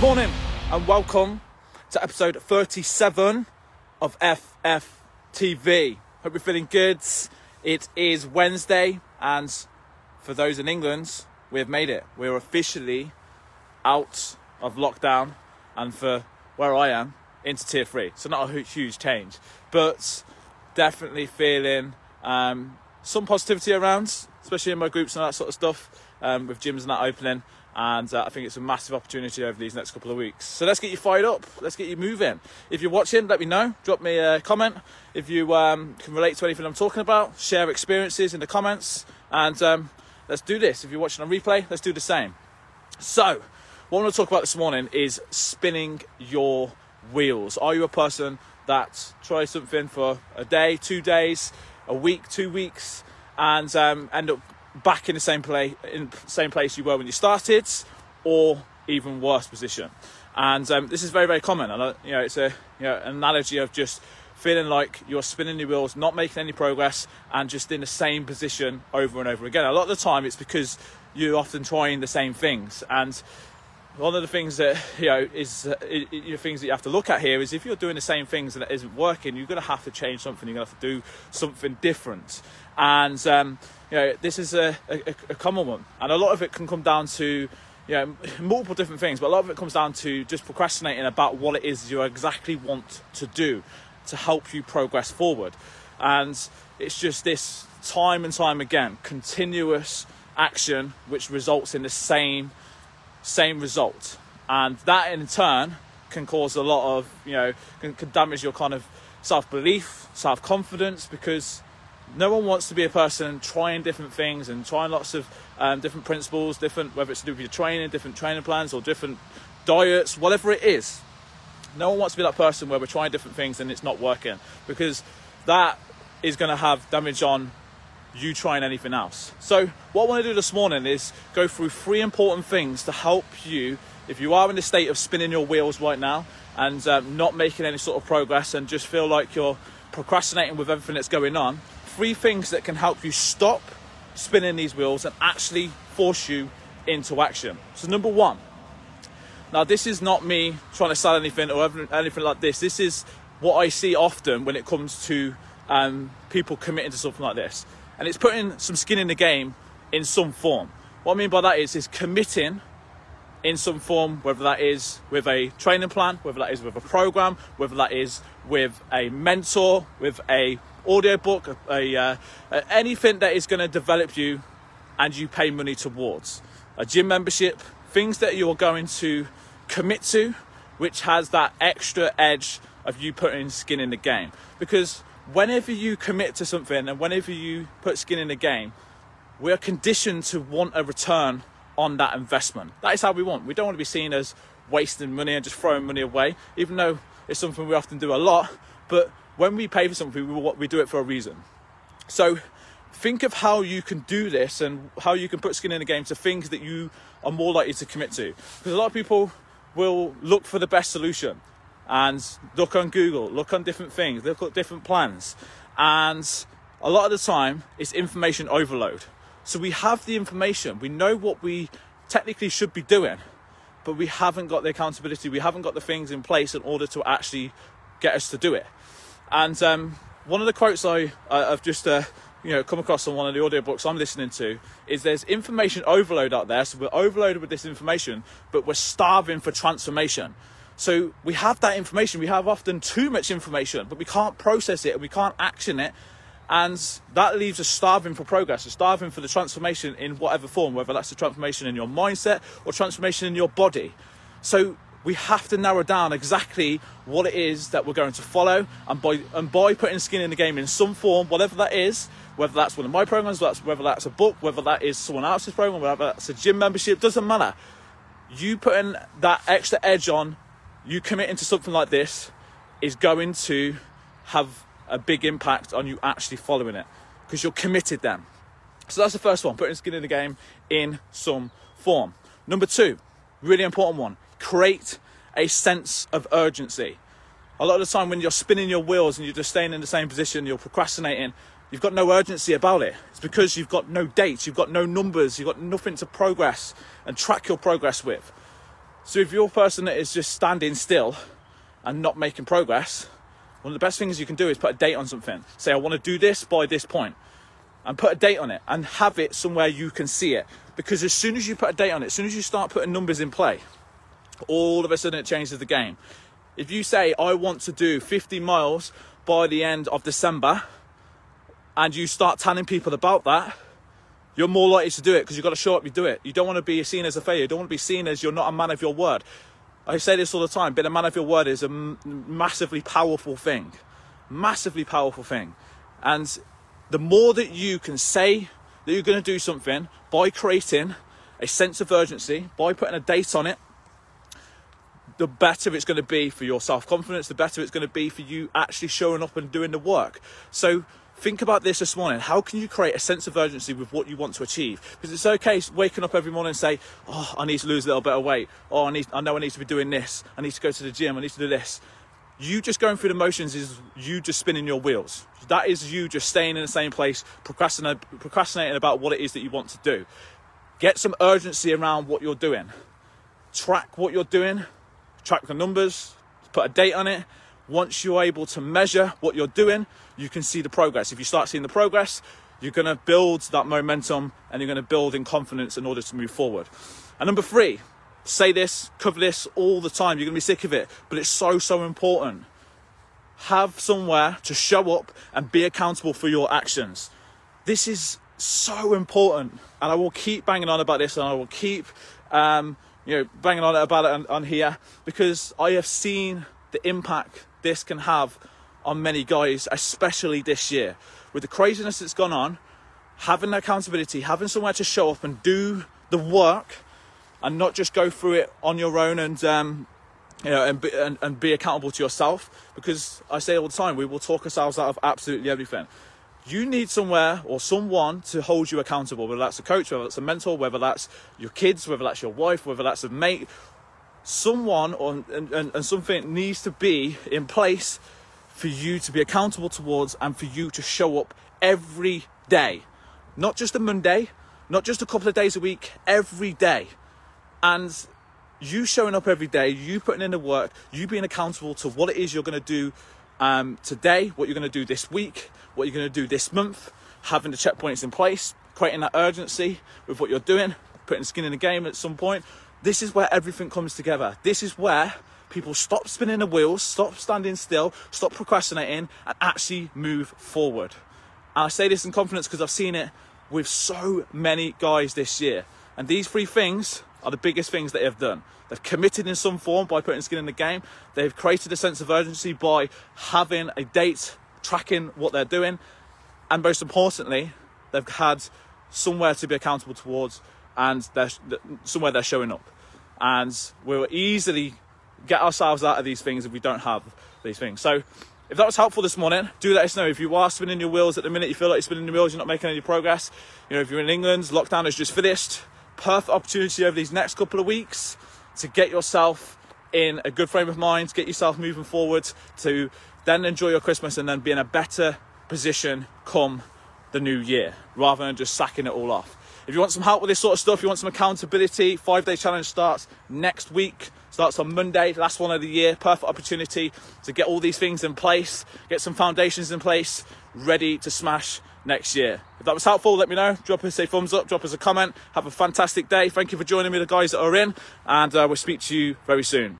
Morning and welcome to episode 37 of FFTV. Hope you're feeling good. It is Wednesday, and for those in England, we have made it. We're officially out of lockdown, and for where I am, into tier three. So, not a huge change, but definitely feeling um, some positivity around, especially in my groups and that sort of stuff, um, with gyms and that opening. And uh, I think it's a massive opportunity over these next couple of weeks. So let's get you fired up. Let's get you moving. If you're watching, let me know. Drop me a comment. If you um, can relate to anything I'm talking about, share experiences in the comments. And um, let's do this. If you're watching on replay, let's do the same. So, what I want to talk about this morning is spinning your wheels. Are you a person that tries something for a day, two days, a week, two weeks, and um, end up back in the same place in same place you were when you started, or even worse position? And um, this is very very common. And you know, it's a you know an analogy of just feeling like you're spinning your wheels, not making any progress, and just in the same position over and over again. A lot of the time, it's because you're often trying the same things and one of the things that you know is uh, things that you have to look at here is if you're doing the same things and it isn't working, you're going to have to change something. You're going to have to do something different. And um, you know this is a, a, a common one, and a lot of it can come down to you know multiple different things, but a lot of it comes down to just procrastinating about what it is you exactly want to do to help you progress forward. And it's just this time and time again, continuous action which results in the same same result. And that in turn can cause a lot of you know can, can damage your kind of self-belief self-confidence because no one wants to be a person trying different things and trying lots of um, different principles different whether it's to do with your training different training plans or different diets whatever it is. No one wants to be that person where we're trying different things and it's not working because that is going to have damage on you trying anything else. So, what I want to do this morning is go through three important things to help you if you are in the state of spinning your wheels right now and um, not making any sort of progress and just feel like you're procrastinating with everything that's going on. Three things that can help you stop spinning these wheels and actually force you into action. So, number one, now, this is not me trying to sell anything or anything like this. This is what I see often when it comes to um, people committing to something like this. And it's putting some skin in the game in some form. What I mean by that is, is committing in some form, whether that is with a training plan, whether that is with a program, whether that is with a mentor, with a audiobook, a, a, uh, anything that is going to develop you and you pay money towards. A gym membership, things that you're going to commit to, which has that extra edge of you putting skin in the game. Because whenever you commit to something and whenever you put skin in the game, we are conditioned to want a return on that investment. That is how we want. We don't want to be seen as wasting money and just throwing money away, even though it's something we often do a lot. But when we pay for something, we, we do it for a reason. So think of how you can do this and how you can put skin in the game to things that you are more likely to commit to. Because a lot of people will look for the best solution and look on Google, look on different things, look at different plans. And a lot of the time, it's information overload. So we have the information, we know what we technically should be doing, but we haven't got the accountability, we haven't got the things in place in order to actually get us to do it. And um, one of the quotes I, I've just uh, you know come across on one of the audiobooks I'm listening to is there's information overload out there, so we're overloaded with this information, but we're starving for transformation. So we have that information, we have often too much information, but we can't process it and we can't action it. And that leaves us starving for progress, starving for the transformation in whatever form, whether that's the transformation in your mindset or transformation in your body. So we have to narrow down exactly what it is that we're going to follow, and by and by putting skin in the game in some form, whatever that is, whether that's one of my programs, whether that's a book, whether that is someone else's program, whether that's a gym membership, doesn't matter. You putting that extra edge on, you committing to something like this, is going to have a big impact on you actually following it because you're committed then. So that's the first one, putting skin in the game in some form. Number two, really important one, create a sense of urgency. A lot of the time when you're spinning your wheels and you're just staying in the same position, you're procrastinating, you've got no urgency about it. It's because you've got no dates, you've got no numbers, you've got nothing to progress and track your progress with. So if you're a person that is just standing still and not making progress, one of the best things you can do is put a date on something. Say, I want to do this by this point. and put a date on it and have it somewhere you can see it. Because as soon as you put a date on it, as soon as you start putting numbers in play, all of a sudden it changes the game. If you say, I want to do 50 miles by the end of December, and you start telling people about that, you're more likely to do it because you've got to show up, you do it. You don't want to be seen as a failure. You don't want to be seen as you're not a man of your word. I say this all the time, being a man of your word is a m- massively powerful thing. Massively powerful thing. And the more that you can say that you're going to do something by creating a sense of urgency, by putting a date on it, the better it's going to be for your self confidence, the better it's going to be for you actually showing up and doing the work. So, think about this this morning. How can you create a sense of urgency with what you want to achieve? Because it's okay waking up every morning and say, "Oh, I need to lose a little bit of weight. Oh, I need, I know I need to be doing this. I need to go to the gym. I need to do this." You just going through the motions is you just spinning your wheels. That is you just staying in the same place, procrastinating, about what it is that you want to do. Get some urgency around what you're doing. Track what you're doing. Track the numbers. Put a date on it once you're able to measure what you're doing, you can see the progress. If you start seeing the progress, you're going to build that momentum and you're going to build in confidence in order to move forward. And number three, say this, cover this all the time. You're going to be sick of it, but it's so, so important. Have somewhere to show up and be accountable for your actions. This is so important, and I will keep banging on about this, and I will keep, um, you know, banging on about it on, on here because I have seen the impact this can have on many guys, especially this year. With the craziness that's gone on, having accountability, having somewhere to show up and do the work and not just go through it on your own and um, you know and be, and, and be accountable to yourself. Because I say all the time we will talk ourselves out of absolutely everything. You need somewhere or someone to hold you accountable whether that's a coach whether that's a mentor whether that's your kids whether that's your wife whether that's a mate. Someone or, and, and, and something needs to be in place for you to be accountable towards and for you to show up every day. Not just a Monday, not just a couple of days a week, every day. And you showing up every day, you putting in the work, you being accountable to what it is you're going to do um, today, what you're going to do this week, what you're going to do this month, having the checkpoints in place, creating that urgency with what you're doing, putting skin in the game at some point, this is where everything comes together. This is where people stop spinning the wheels, stop standing still, stop procrastinating, and actually move forward. And I say this in confidence because I've seen it with so many guys this year. And these three things are the biggest things that they've done. They've committed in some form by putting skin in the game. They've created a sense of urgency by having a date, tracking what they're doing. And most importantly, they've had somewhere to be accountable towards and they're, somewhere they're showing up. And we'll easily get ourselves out of these things if we don't have these things. So if that was helpful this morning, do let us know. If you are spinning your wheels at the minute, you feel like you're spinning your wheels, you're not making any progress. You know, if you're in England, lockdown has just finished. Perfect opportunity over these next couple of weeks to get yourself in a good frame of mind, get yourself moving forward, to then enjoy your Christmas and then be in a better position come the new year, rather than just sacking it all off. If you want some help with this sort of stuff, you want some accountability, five day challenge starts next week. Starts on Monday, last one of the year. Perfect opportunity to get all these things in place, get some foundations in place, ready to smash next year. If that was helpful, let me know. Drop us a thumbs up, drop us a comment. Have a fantastic day. Thank you for joining me, the guys that are in, and uh, we'll speak to you very soon.